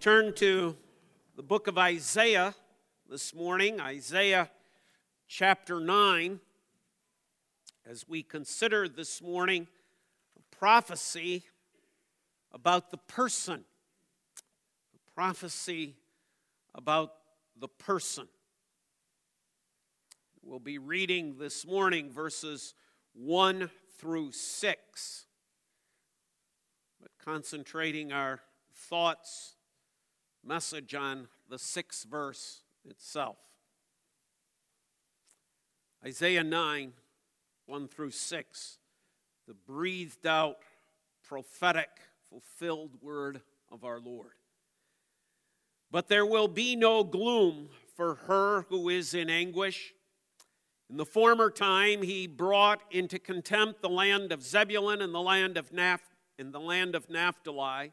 turn to the book of Isaiah this morning, Isaiah chapter 9, as we consider this morning prophecy about the person. Prophecy about the person. We'll be reading this morning verses 1 through 6, but concentrating our thoughts message on the sixth verse itself. Isaiah 9, 1 through 6, the breathed out, prophetic, fulfilled word of our Lord. But there will be no gloom for her who is in anguish. In the former time, he brought into contempt the land of Zebulun and the land of Naph- in the land of Naphtali.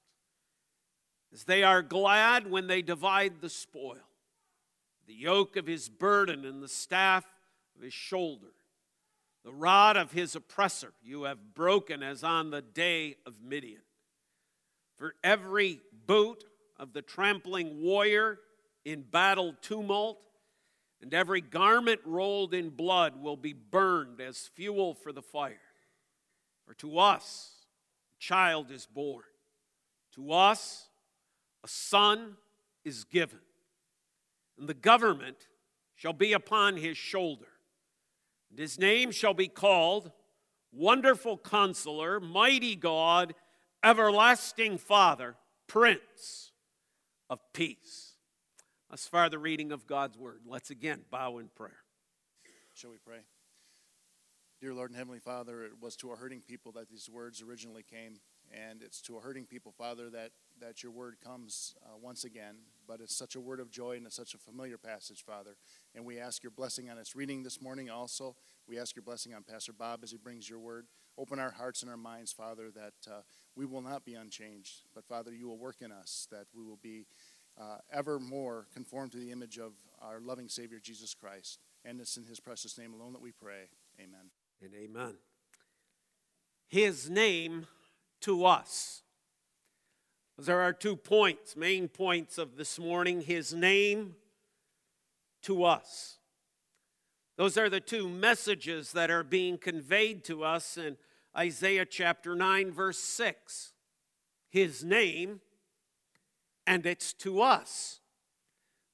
as they are glad when they divide the spoil, the yoke of his burden and the staff of his shoulder, the rod of his oppressor you have broken as on the day of Midian. For every boot of the trampling warrior in battle tumult, and every garment rolled in blood will be burned as fuel for the fire. For to us a child is born, to us a son is given, and the government shall be upon his shoulder. And his name shall be called Wonderful Counselor, Mighty God, Everlasting Father, Prince of Peace. As far the reading of God's word. Let's again bow in prayer. Shall we pray? Dear Lord and Heavenly Father, it was to a hurting people that these words originally came. And it's to a hurting people, Father, that, that your word comes uh, once again. But it's such a word of joy and it's such a familiar passage, Father. And we ask your blessing on its reading this morning also. We ask your blessing on Pastor Bob as he brings your word. Open our hearts and our minds, Father, that uh, we will not be unchanged. But, Father, you will work in us, that we will be uh, ever more conformed to the image of our loving Savior, Jesus Christ. And it's in his precious name alone that we pray. Amen. And amen. His name to us. There are two points, main points of this morning His name to us. Those are the two messages that are being conveyed to us in Isaiah chapter 9, verse 6. His name, and it's to us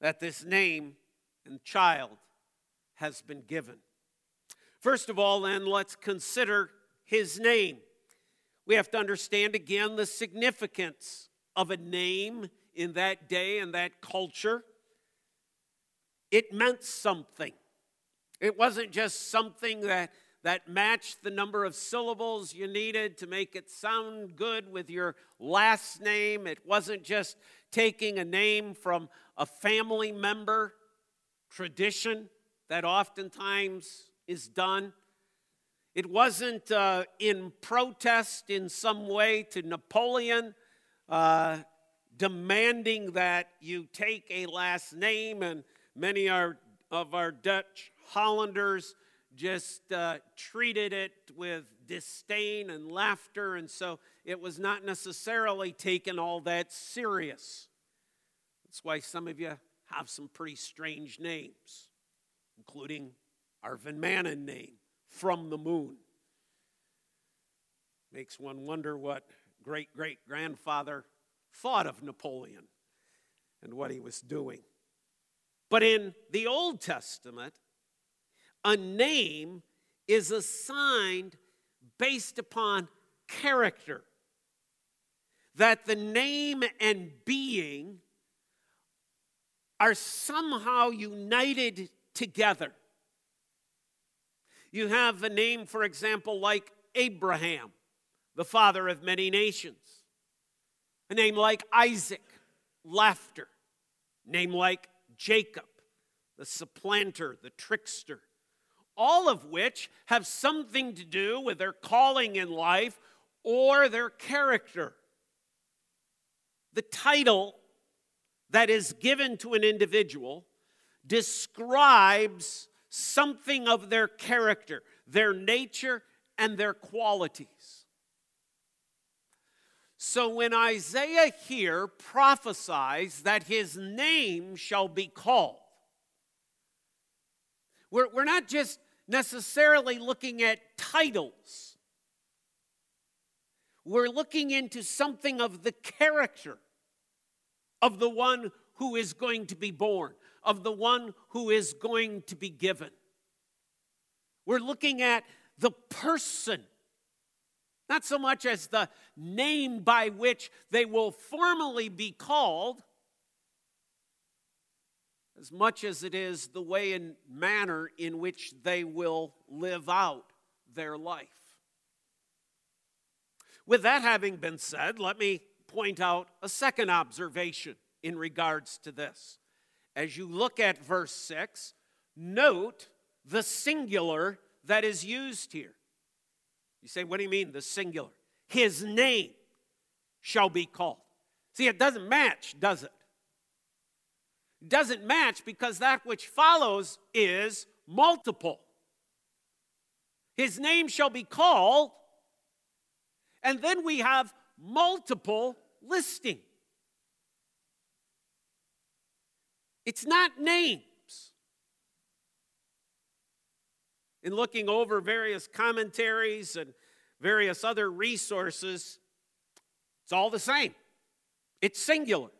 that this name and child has been given. First of all, then, let's consider his name we have to understand again the significance of a name in that day and that culture. It meant something. It wasn't just something that, that matched the number of syllables you needed to make it sound good with your last name. It wasn't just taking a name from a family member, tradition that oftentimes is done. It wasn't uh, in protest in some way to Napoleon uh, demanding that you take a last name, and many are, of our Dutch Hollanders just uh, treated it with disdain and laughter, and so it was not necessarily taken all that serious. That's why some of you have some pretty strange names, including Arvin Mannen name from the moon. Makes one wonder what great great grandfather thought of Napoleon and what he was doing. But in the Old Testament, a name is assigned based upon character. That the name and being are somehow united together. You have a name, for example, like Abraham, the father of many nations. A name like Isaac, laughter. name like Jacob, the supplanter, the trickster, all of which have something to do with their calling in life or their character. The title that is given to an individual describes something of their character, their nature, and their qualities. So when Isaiah here prophesies that his name shall be called, we're, we're not just necessarily looking at titles, we're looking into something of the character of the one who is going to be born, of the one who is going to be given. We're looking at the person, not so much as the name by which they will formally be called, as much as it is the way and manner in which they will live out their life. With that having been said, let me point out a second observation in regards to this. As you look at verse 6, note the singular that is used here. You say, what do you mean, the singular? His name shall be called. See, it doesn't match, does it? It doesn't match because that which follows is multiple. His name shall be called, and then we have multiple listing. It's not names. In looking over various commentaries and various other resources, it's all the same. It's singular.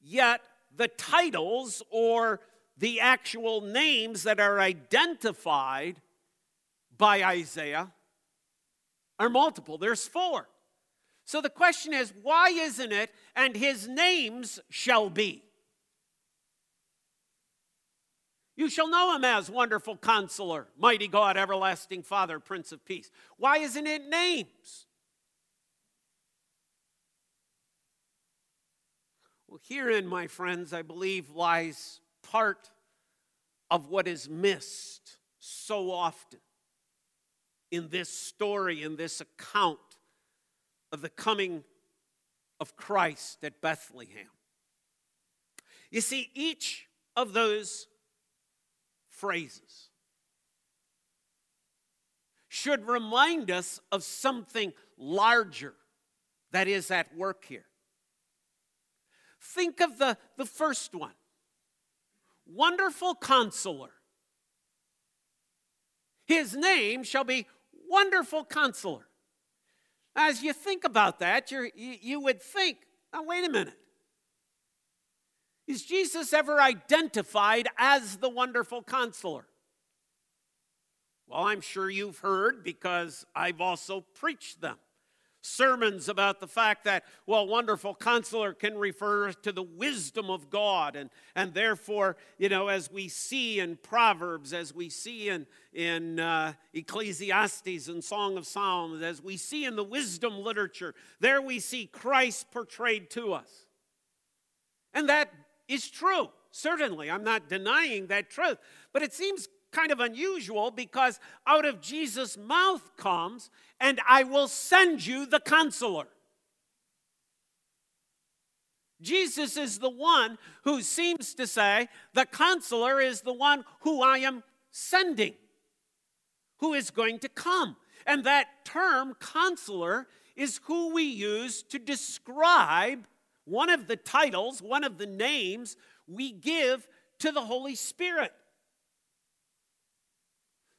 Yet the titles or the actual names that are identified by Isaiah are multiple. There's four. So the question is, why isn't it, and his names shall be? You shall know him as Wonderful Counselor, Mighty God, Everlasting Father, Prince of Peace. Why isn't it names? Well, herein, my friends, I believe lies part of what is missed so often in this story, in this account of the coming of Christ at Bethlehem. You see, each of those phrases should remind us of something larger that is at work here. Think of the, the first one Wonderful Counselor. His name shall be Wonderful Counselor. As you think about that, you you would think, now, wait a minute. Is Jesus ever identified as the wonderful counselor? Well, I'm sure you've heard because I've also preached them. Sermons about the fact that, well, wonderful counselor can refer to the wisdom of God. And, and therefore, you know, as we see in Proverbs, as we see in, in uh, Ecclesiastes and Song of Psalms, as we see in the wisdom literature, there we see Christ portrayed to us. And that is true. Certainly, I'm not denying that truth. But it seems kind of unusual because out of Jesus' mouth comes, and I will send you the counselor. Jesus is the one who seems to say, the counselor is the one who I am sending, who is going to come. And that term, counselor, is who we use to describe one of the titles, one of the names we give to the Holy Spirit.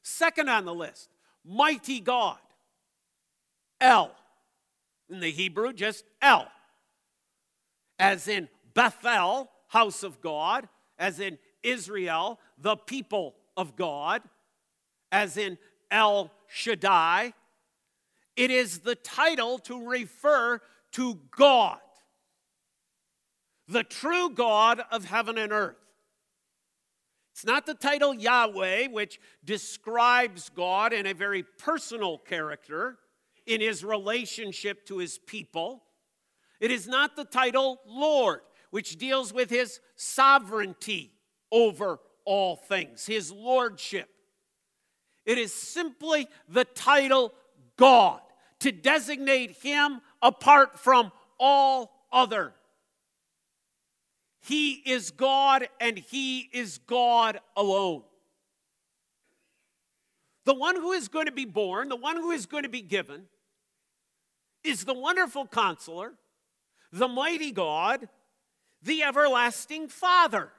Second on the list, mighty God. El. In the Hebrew, just El. As in Bethel, house of God. As in Israel, the people of God. As in El Shaddai. It is the title to refer to God the true God of heaven and earth. It's not the title Yahweh, which describes God in a very personal character in his relationship to his people. It is not the title Lord, which deals with his sovereignty over all things, his lordship. It is simply the title God to designate him apart from all other. He is God and he is God alone. The one who is going to be born, the one who is going to be given, is the wonderful counselor, the mighty God, the everlasting Father.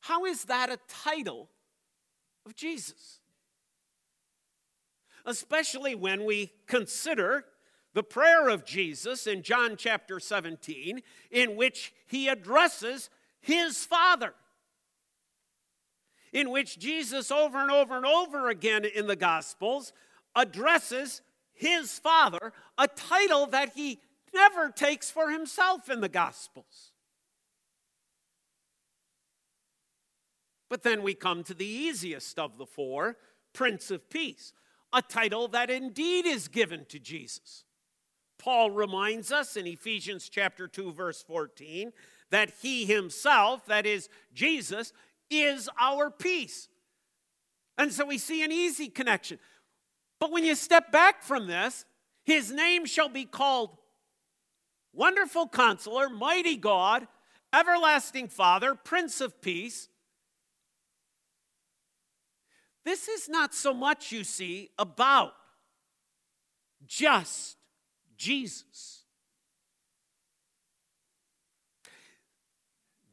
How is that a title of Jesus? Especially when we consider the prayer of Jesus in John chapter 17, in which he addresses his Father. In which Jesus, over and over and over again in the Gospels, addresses his Father, a title that he never takes for himself in the Gospels. But then we come to the easiest of the four Prince of Peace, a title that indeed is given to Jesus. Paul reminds us in Ephesians chapter 2 verse 14 that he himself, that is Jesus, is our peace. And so we see an easy connection. But when you step back from this, his name shall be called Wonderful Counselor, Mighty God, Everlasting Father, Prince of Peace. This is not so much, you see, about just Jesus.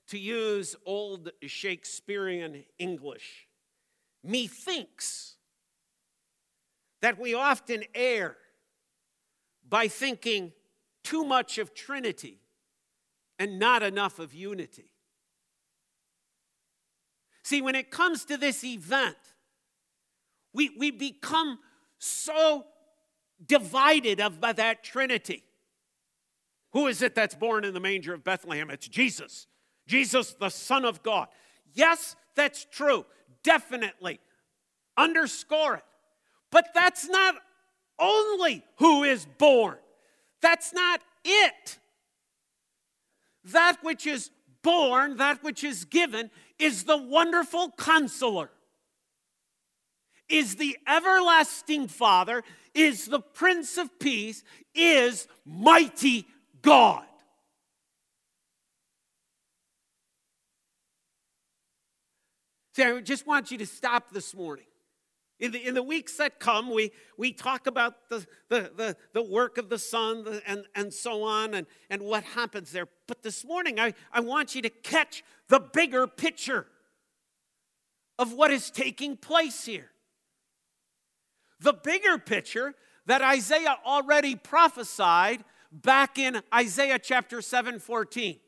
To use old Shakespearean English, methinks that we often err by thinking too much of Trinity and not enough of unity. See, when it comes to this event, we, we become so divided of by that Trinity. Who is it that's born in the manger of Bethlehem? It's Jesus. Jesus, the Son of God. Yes, that's true. Definitely. Underscore it. But that's not only who is born. That's not it. That which is born, that which is given, is the wonderful counselor is the everlasting Father, is the Prince of Peace, is mighty God. See, I just want you to stop this morning. In the, in the weeks that come, we, we talk about the, the, the, the work of the Son and, and so on and, and what happens there. But this morning, I, I want you to catch the bigger picture of what is taking place here the bigger picture that Isaiah already prophesied back in Isaiah chapter 7 14.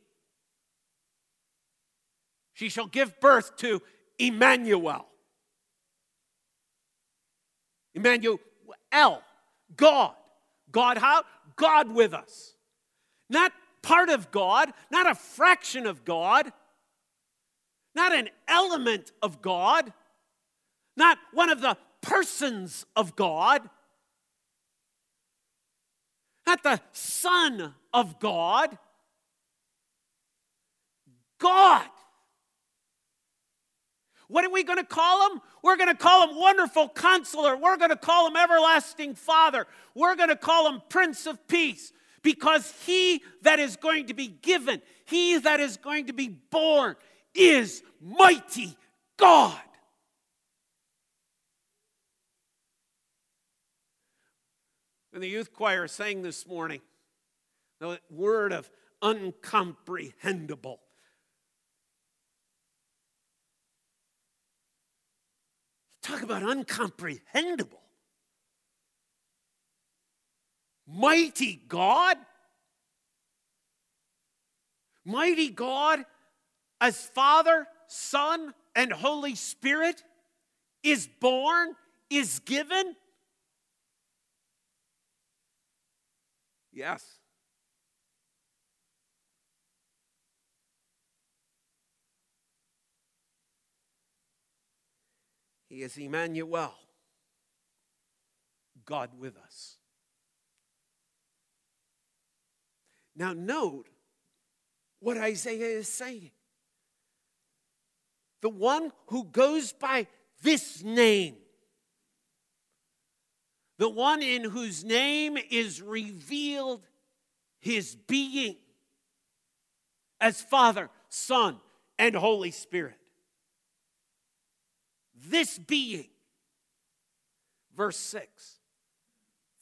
She shall give birth to Emmanuel. Emmanuel, God. God how? God with us. Not part of God, not a fraction of God, not an element of God, not one of the persons of God, not the Son of God. God. What are we going to call him? We're going to call him Wonderful Counselor. We're going to call him Everlasting Father. We're going to call him Prince of Peace because he that is going to be given, he that is going to be born, is mighty God. And the youth choir sang this morning the word of uncomprehendable. Talk about uncomprehendable. Mighty God. Mighty God as Father, Son, and Holy Spirit is born, is given, Yes. He is Emmanuel, God with us. Now, note what Isaiah is saying. The one who goes by this name, the one in whose name is revealed his being as Father, Son, and Holy Spirit. This being, verse 6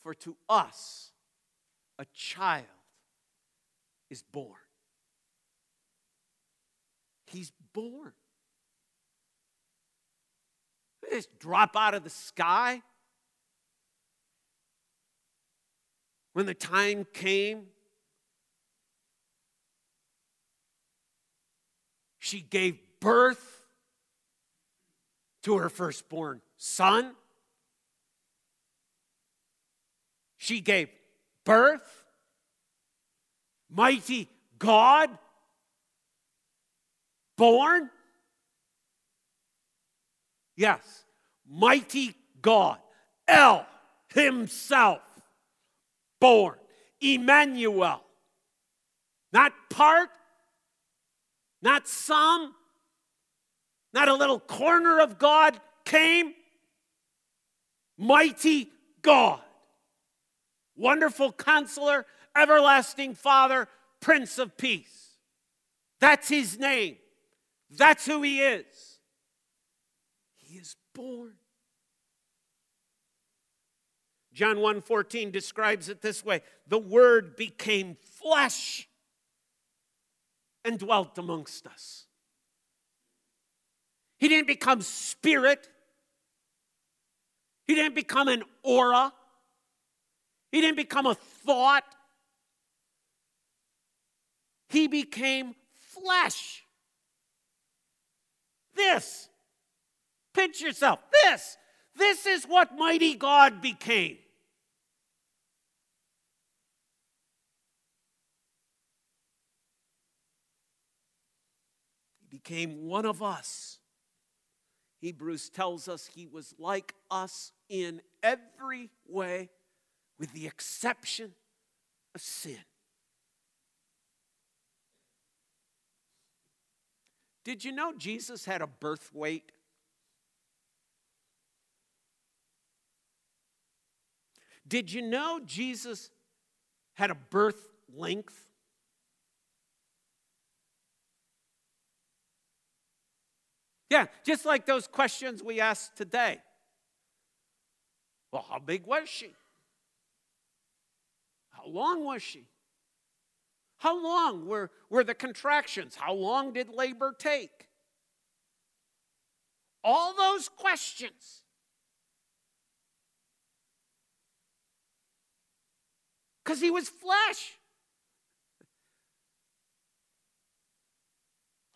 For to us a child is born. He's born. Just drop out of the sky. When the time came, she gave birth to her firstborn son. She gave birth. Mighty God born? Yes, mighty God, El Himself, born. Emmanuel, not part, not some, not a little corner of God came. Mighty God, wonderful counselor, everlasting Father, Prince of Peace. That's his name. That's who he is. He is born. John 1:14 describes it this way: "The word became flesh and dwelt amongst us." He didn't become spirit. He didn't become an aura. He didn't become a thought. He became flesh. This. Pinch yourself. This. This is what mighty God became. Became one of us. Hebrews tells us he was like us in every way, with the exception of sin. Did you know Jesus had a birth weight? Did you know Jesus had a birth length? Yeah, just like those questions we asked today. Well, how big was she? How long was she? How long were, were the contractions? How long did labor take? All those questions. Because he was flesh.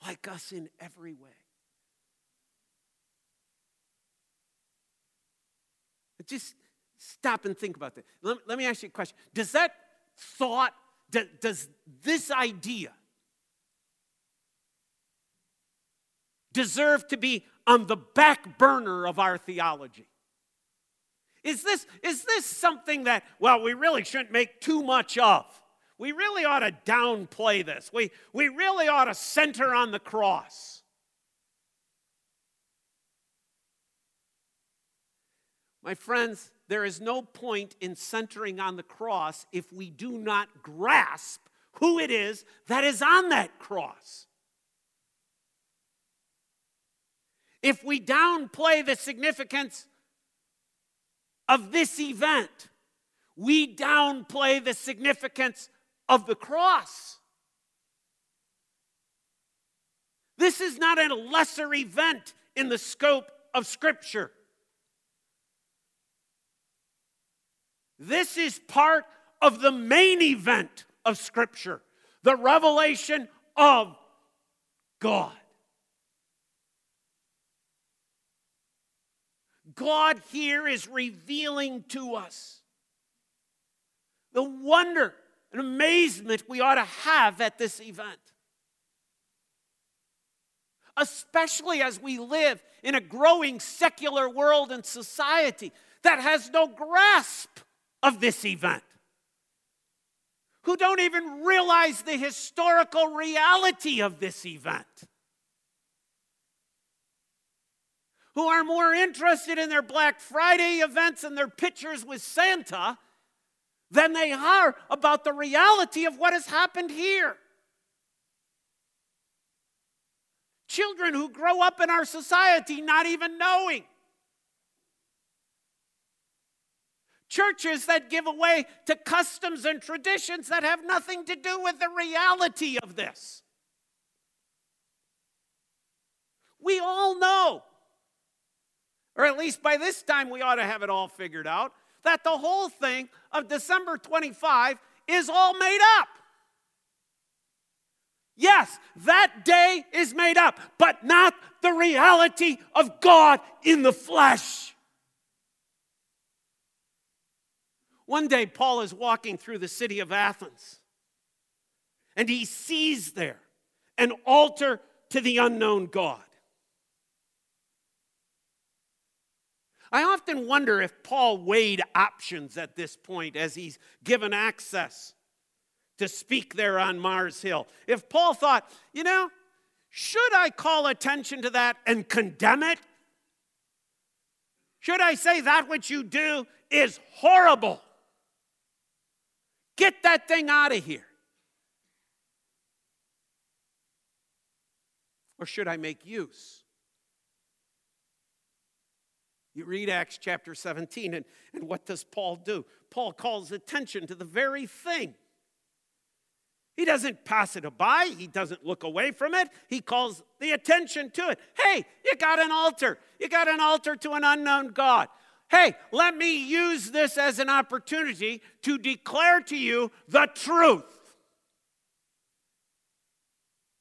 Like us in every way. Just stop and think about that. Let, let me ask you a question. Does that thought does this idea deserve to be on the back burner of our theology? Is this, is this something that, well, we really shouldn't make too much of? We really ought to downplay this. We, we really ought to center on the cross. My friends, there is no point in centering on the cross if we do not grasp who it is that is on that cross. If we downplay the significance of this event, we downplay the significance of the cross. This is not a lesser event in the scope of Scripture. This is part of the main event of Scripture the revelation of God. God here is revealing to us the wonder and amazement we ought to have at this event. Especially as we live in a growing secular world and society that has no grasp of this event, who don't even realize the historical reality of this event, who are more interested in their Black Friday events and their pictures with Santa than they are about the reality of what has happened here. Children who grow up in our society not even knowing. Churches that give away to customs and traditions that have nothing to do with the reality of this. We all know, or at least by this time we ought to have it all figured out, that the whole thing of December 25 is all made up. Yes, that day is made up, but not the reality of God in the flesh. One day, Paul is walking through the city of Athens, and he sees there an altar to the unknown God. I often wonder if Paul weighed options at this point as he's given access to speak there on Mars Hill. If Paul thought, you know, should I call attention to that and condemn it? Should I say that which you do is horrible? Get that thing out of here. Or should I make use? You read Acts chapter 17, and, and what does Paul do? Paul calls attention to the very thing he doesn't pass it by, he doesn't look away from it, he calls the attention to it. Hey, you got an altar. You got an altar to an unknown God. Hey, let me use this as an opportunity to declare to you the truth.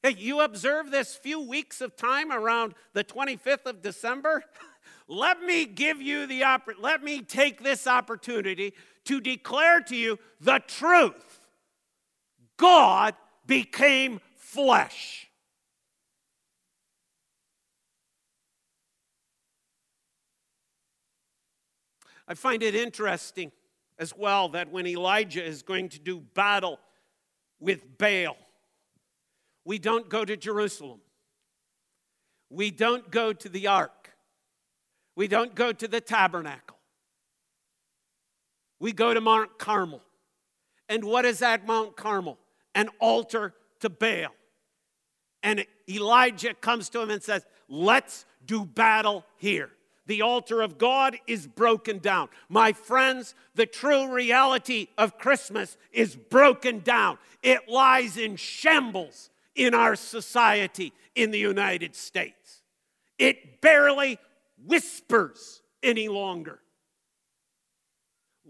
Hey, you observe this few weeks of time around the 25th of December? let me give you the oppor- let me take this opportunity to declare to you the truth God became flesh. I find it interesting as well that when Elijah is going to do battle with Baal, we don't go to Jerusalem. We don't go to the ark. We don't go to the tabernacle. We go to Mount Carmel. And what is at Mount Carmel? An altar to Baal. And Elijah comes to him and says, Let's do battle here. The altar of God is broken down. My friends, the true reality of Christmas is broken down. It lies in shambles in our society in the United States. It barely whispers any longer.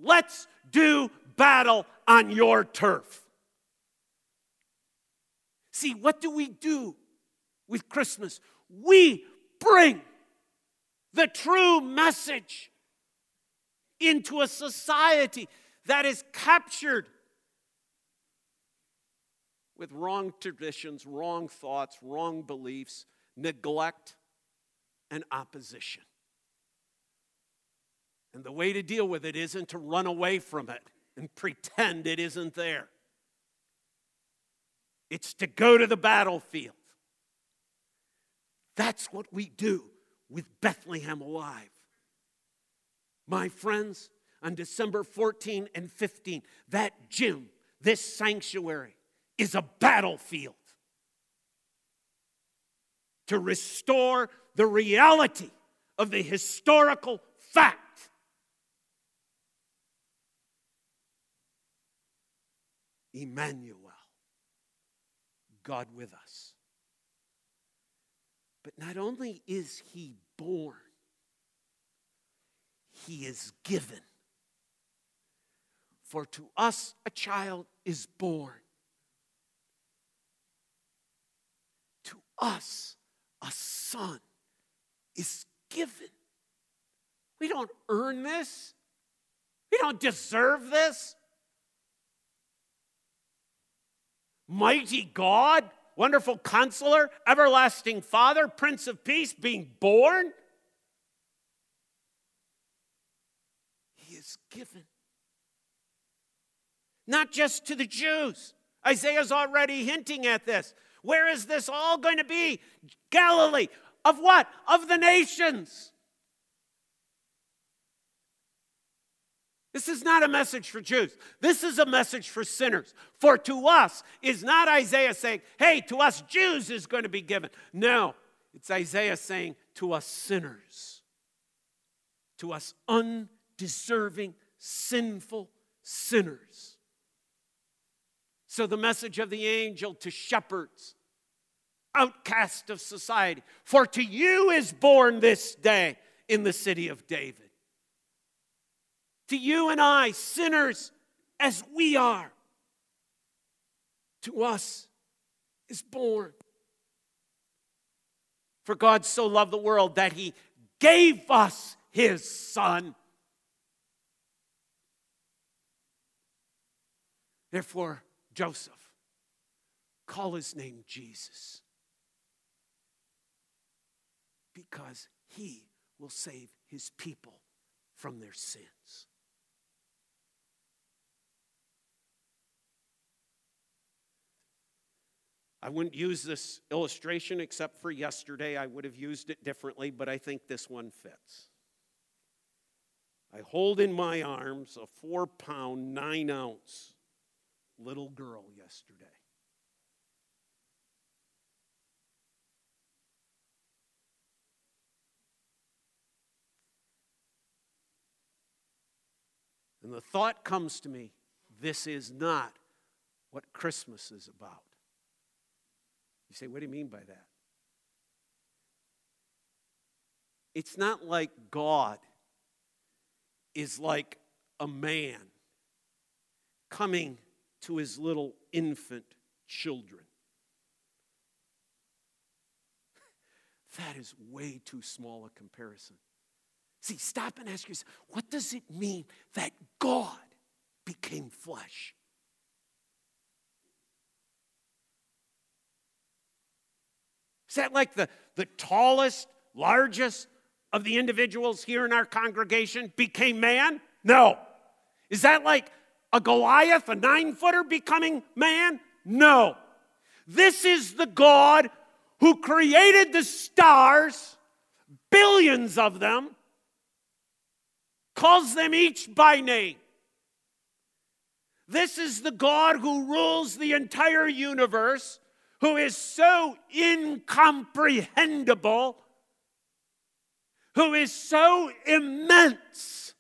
Let's do battle on your turf. See, what do we do with Christmas? We bring the true message into a society that is captured with wrong traditions, wrong thoughts, wrong beliefs, neglect, and opposition. And the way to deal with it isn't to run away from it and pretend it isn't there. It's to go to the battlefield. That's what we do with Bethlehem Alive. My friends, on December 14 and 15, that gym, this sanctuary, is a battlefield to restore the reality of the historical fact Emmanuel, God with us. But not only is he born, he is given. For to us a child is born. To us a son is given. We don't earn this. We don't deserve this. mighty God, wonderful counselor, everlasting Father, Prince of Peace, being born. He is given. not just to the Jews. Isaiah's already hinting at this. Where is this all going to be? Galilee. Of what? Of the nations. This is not a message for Jews. This is a message for sinners. For to us is not Isaiah saying, hey, to us Jews is going to be given. No, it's Isaiah saying, to us sinners, to us undeserving, sinful sinners. So the message of the angel to shepherds, outcast of society, for to you is born this day in the city of David to you and I, sinners as we are, to us is born. For God so loved the world that he gave us his Son. Therefore, Joseph, call his name Jesus. Because he will save his people from their sins. I wouldn't use this illustration except for yesterday. I would have used it differently, but I think this one fits. I hold in my arms a four pound, nine ounce little girl yesterday. And the thought comes to me this is not what Christmas is about. You say, what do you mean by that? It's not like God is like a man coming to his little infant children. That is way too small a comparison. See, stop and ask yourself what does it mean that God became flesh? Is that like the, the tallest, largest of the individuals here in our congregation became man? No. Is that like a Goliath, a nine footer becoming man? No. This is the God who created the stars, billions of them, calls them each by name. This is the God who rules the entire universe who is so incomprehensible, who is so immense.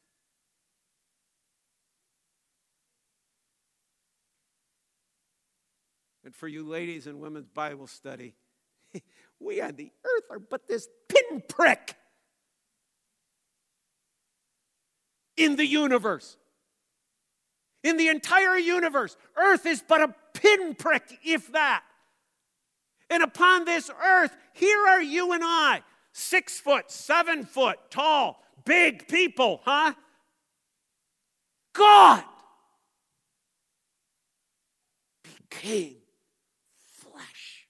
And for you ladies in women's Bible study, we on the earth are but this pinprick in the universe. In the entire universe, earth is but a pinprick, if that. And upon this earth, here are you and I, six foot, seven foot tall, big people, huh? God became flesh.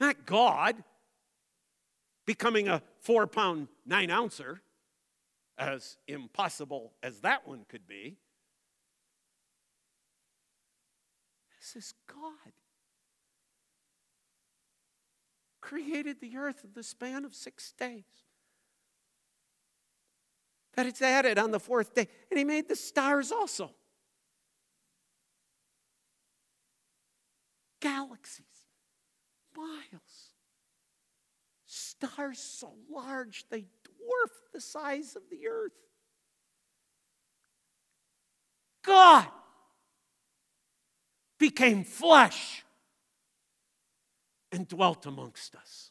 Not God becoming a four pound, nine ouncer, as impossible as that one could be. This is God. Created the earth in the span of six days. That it's added on the fourth day. And He made the stars also. Galaxies, miles. Stars so large they dwarf the size of the earth. God became flesh and dwelt amongst us.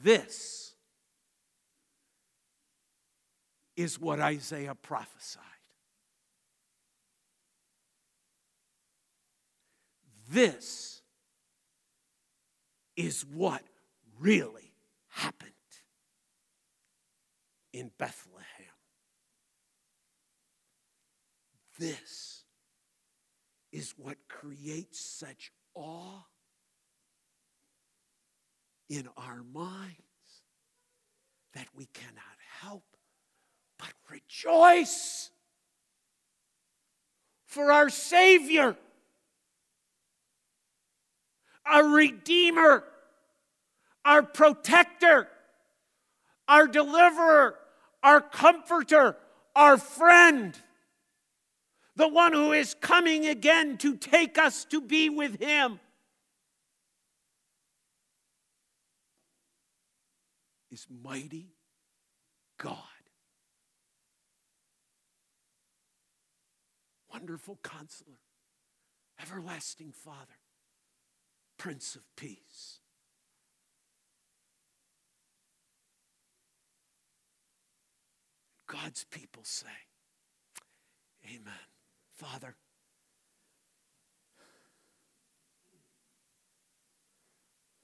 This is what Isaiah prophesied. This is what really happened in Bethlehem. This is what creates such awe in our minds that we cannot help but rejoice for our Savior, our Redeemer, our Protector, our Deliverer, our Comforter, our Friend, the one who is coming again to take us to be with Him. Is mighty God. Wonderful counselor, everlasting Father, Prince of Peace. God's people say, Amen. Father,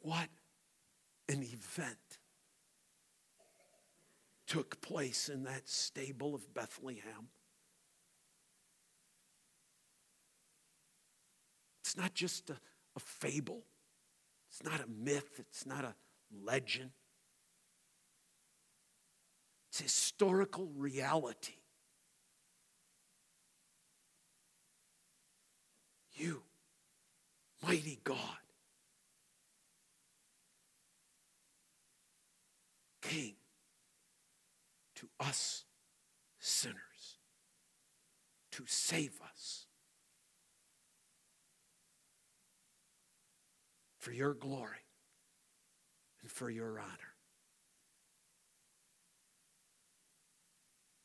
what an event took place in that stable of Bethlehem. It's not just a, a fable, it's not a myth, it's not a legend. It's historical reality. You, mighty God, came to us sinners to save us for your glory and for your honor.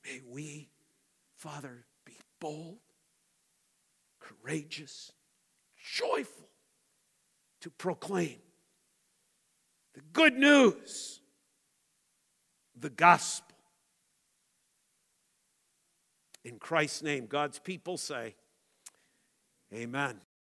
May we, Father, be bold, courageous, joyful to proclaim the good news, the gospel. In Christ's name, God's people say, Amen.